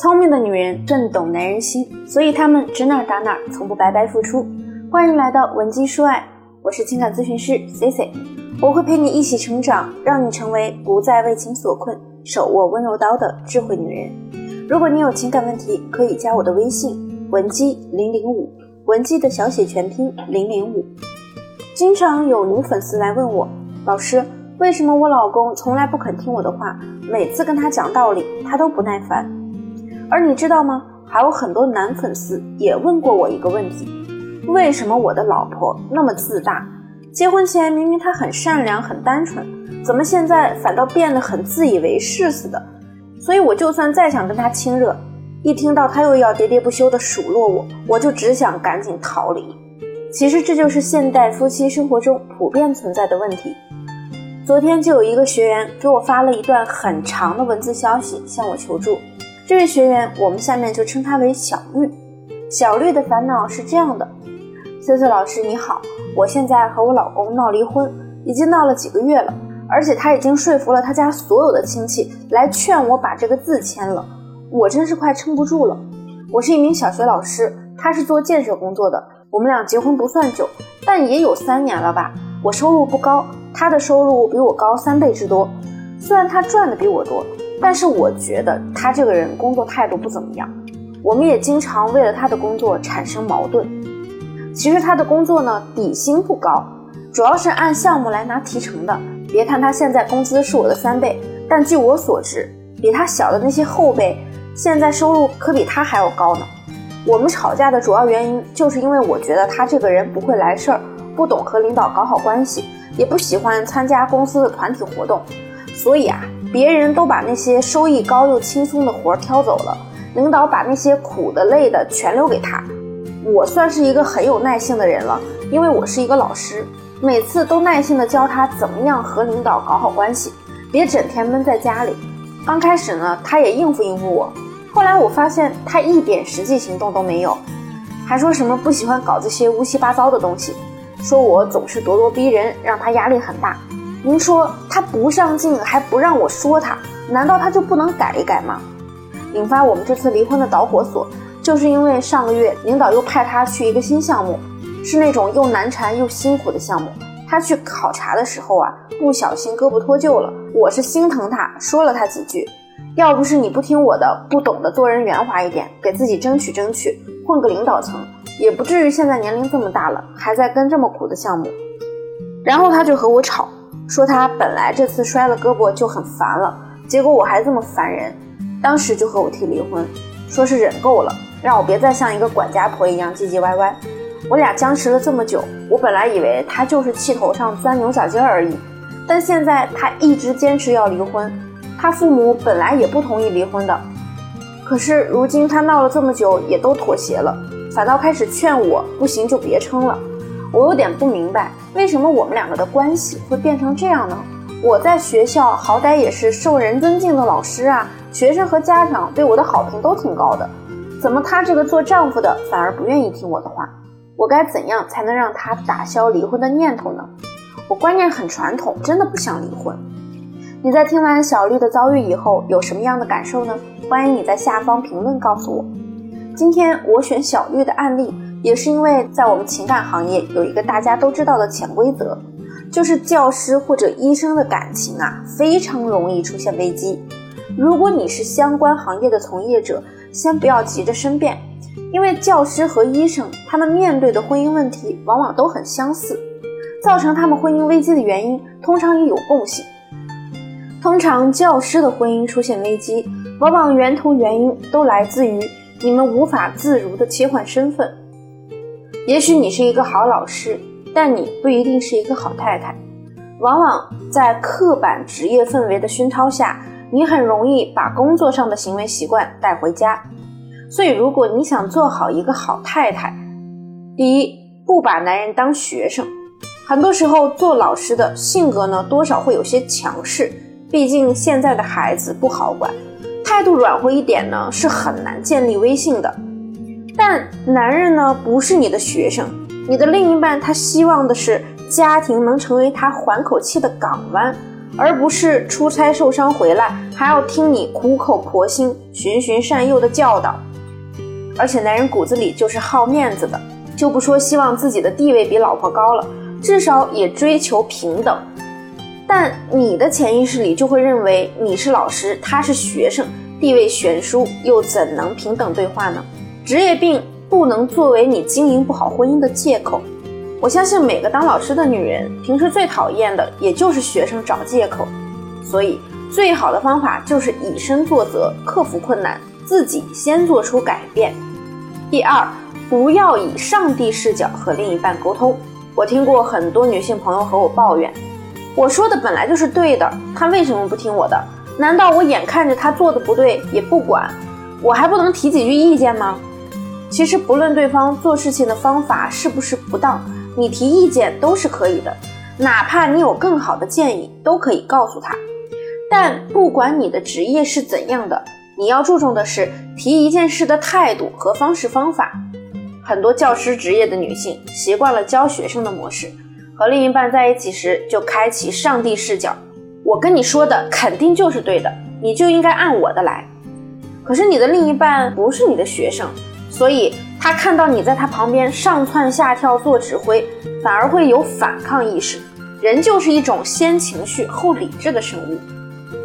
聪明的女人更懂男人心，所以她们指哪打哪，从不白白付出。欢迎来到文姬说爱，我是情感咨询师 C C，我会陪你一起成长，让你成为不再为情所困、手握温柔刀的智慧女人。如果你有情感问题，可以加我的微信文姬零零五，文姬的小写全拼零零五。经常有女粉丝来问我，老师，为什么我老公从来不肯听我的话？每次跟他讲道理，他都不耐烦。而你知道吗？还有很多男粉丝也问过我一个问题：为什么我的老婆那么自大？结婚前明明她很善良、很单纯，怎么现在反倒变得很自以为是似的？所以我就算再想跟她亲热，一听到她又要喋喋不休地数落我，我就只想赶紧逃离。其实这就是现代夫妻生活中普遍存在的问题。昨天就有一个学员给我发了一段很长的文字消息，向我求助。这位学员，我们下面就称他为小绿。小绿的烦恼是这样的：思思老师你好，我现在和我老公闹离婚，已经闹了几个月了，而且他已经说服了他家所有的亲戚来劝我把这个字签了，我真是快撑不住了。我是一名小学老师，他是做建设工作的，我们俩结婚不算久，但也有三年了吧。我收入不高，他的收入比我高三倍之多，虽然他赚的比我多。但是我觉得他这个人工作态度不怎么样，我们也经常为了他的工作产生矛盾。其实他的工作呢底薪不高，主要是按项目来拿提成的。别看他现在工资是我的三倍，但据我所知，比他小的那些后辈现在收入可比他还要高呢。我们吵架的主要原因就是因为我觉得他这个人不会来事儿，不懂和领导搞好关系，也不喜欢参加公司的团体活动，所以啊。别人都把那些收益高又轻松的活挑走了，领导把那些苦的累的全留给他。我算是一个很有耐性的人了，因为我是一个老师，每次都耐心的教他怎么样和领导搞好关系，别整天闷在家里。刚开始呢，他也应付应付我，后来我发现他一点实际行动都没有，还说什么不喜欢搞这些乌七八糟的东西，说我总是咄咄逼人，让他压力很大。您说他不上进，还不让我说他，难道他就不能改一改吗？引发我们这次离婚的导火索，就是因为上个月领导又派他去一个新项目，是那种又难缠又辛苦的项目。他去考察的时候啊，不小心胳膊脱臼了。我是心疼他，说了他几句。要不是你不听我的，不懂得做人圆滑一点，给自己争取争取，混个领导层，也不至于现在年龄这么大了，还在跟这么苦的项目。然后他就和我吵。说他本来这次摔了胳膊就很烦了，结果我还这么烦人，当时就和我提离婚，说是忍够了，让我别再像一个管家婆一样唧唧歪歪。我俩僵持了这么久，我本来以为他就是气头上钻牛角尖而已，但现在他一直坚持要离婚，他父母本来也不同意离婚的，可是如今他闹了这么久也都妥协了，反倒开始劝我不行就别撑了。我有点不明白，为什么我们两个的关系会变成这样呢？我在学校好歹也是受人尊敬的老师啊，学生和家长对我的好评都挺高的，怎么他这个做丈夫的反而不愿意听我的话？我该怎样才能让他打消离婚的念头呢？我观念很传统，真的不想离婚。你在听完小绿的遭遇以后有什么样的感受呢？欢迎你在下方评论告诉我。今天我选小绿的案例。也是因为在我们情感行业有一个大家都知道的潜规则，就是教师或者医生的感情啊非常容易出现危机。如果你是相关行业的从业者，先不要急着申辩，因为教师和医生他们面对的婚姻问题往往都很相似，造成他们婚姻危机的原因通常也有共性。通常教师的婚姻出现危机，往往源头原因都来自于你们无法自如的切换身份。也许你是一个好老师，但你不一定是一个好太太。往往在刻板职业氛围的熏陶下，你很容易把工作上的行为习惯带回家。所以，如果你想做好一个好太太，第一，不把男人当学生。很多时候，做老师的性格呢，多少会有些强势。毕竟现在的孩子不好管，态度软和一点呢，是很难建立威信的。但男人呢，不是你的学生，你的另一半他希望的是家庭能成为他缓口气的港湾，而不是出差受伤回来还要听你苦口婆心、循循善诱的教导。而且男人骨子里就是好面子的，就不说希望自己的地位比老婆高了，至少也追求平等。但你的潜意识里就会认为你是老师，他是学生，地位悬殊，又怎能平等对话呢？职业病不能作为你经营不好婚姻的借口。我相信每个当老师的女人，平时最讨厌的也就是学生找借口，所以最好的方法就是以身作则，克服困难，自己先做出改变。第二，不要以上帝视角和另一半沟通。我听过很多女性朋友和我抱怨，我说的本来就是对的，他为什么不听我的？难道我眼看着他做的不对也不管，我还不能提几句意见吗？其实不论对方做事情的方法是不是不当。你提意见都是可以的，哪怕你有更好的建议，都可以告诉他。但不管你的职业是怎样的，你要注重的是提一件事的态度和方式方法。很多教师职业的女性习惯了教学生的模式，和另一半在一起时就开启上帝视角，我跟你说的肯定就是对的，你就应该按我的来。可是你的另一半不是你的学生，所以。他看到你在他旁边上蹿下跳做指挥，反而会有反抗意识。人就是一种先情绪后理智的生物。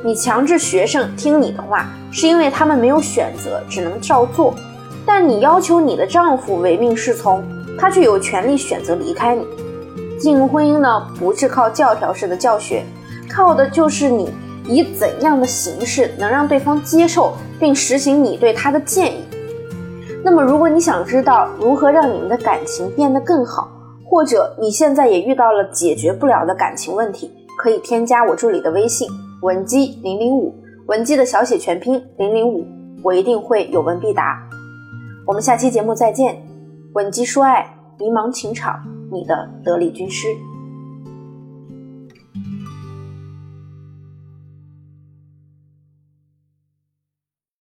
你强制学生听你的话，是因为他们没有选择，只能照做；但你要求你的丈夫唯命是从，他却有权利选择离开你。进入婚姻呢，不是靠教条式的教学，靠的就是你以怎样的形式能让对方接受，并实行你对他的建议。那么，如果你想知道如何让你们的感情变得更好，或者你现在也遇到了解决不了的感情问题，可以添加我助理的微信文姬零零五，文姬的小写全拼零零五，我一定会有问必答。我们下期节目再见，文姬说爱，迷茫情场，你的得力军师。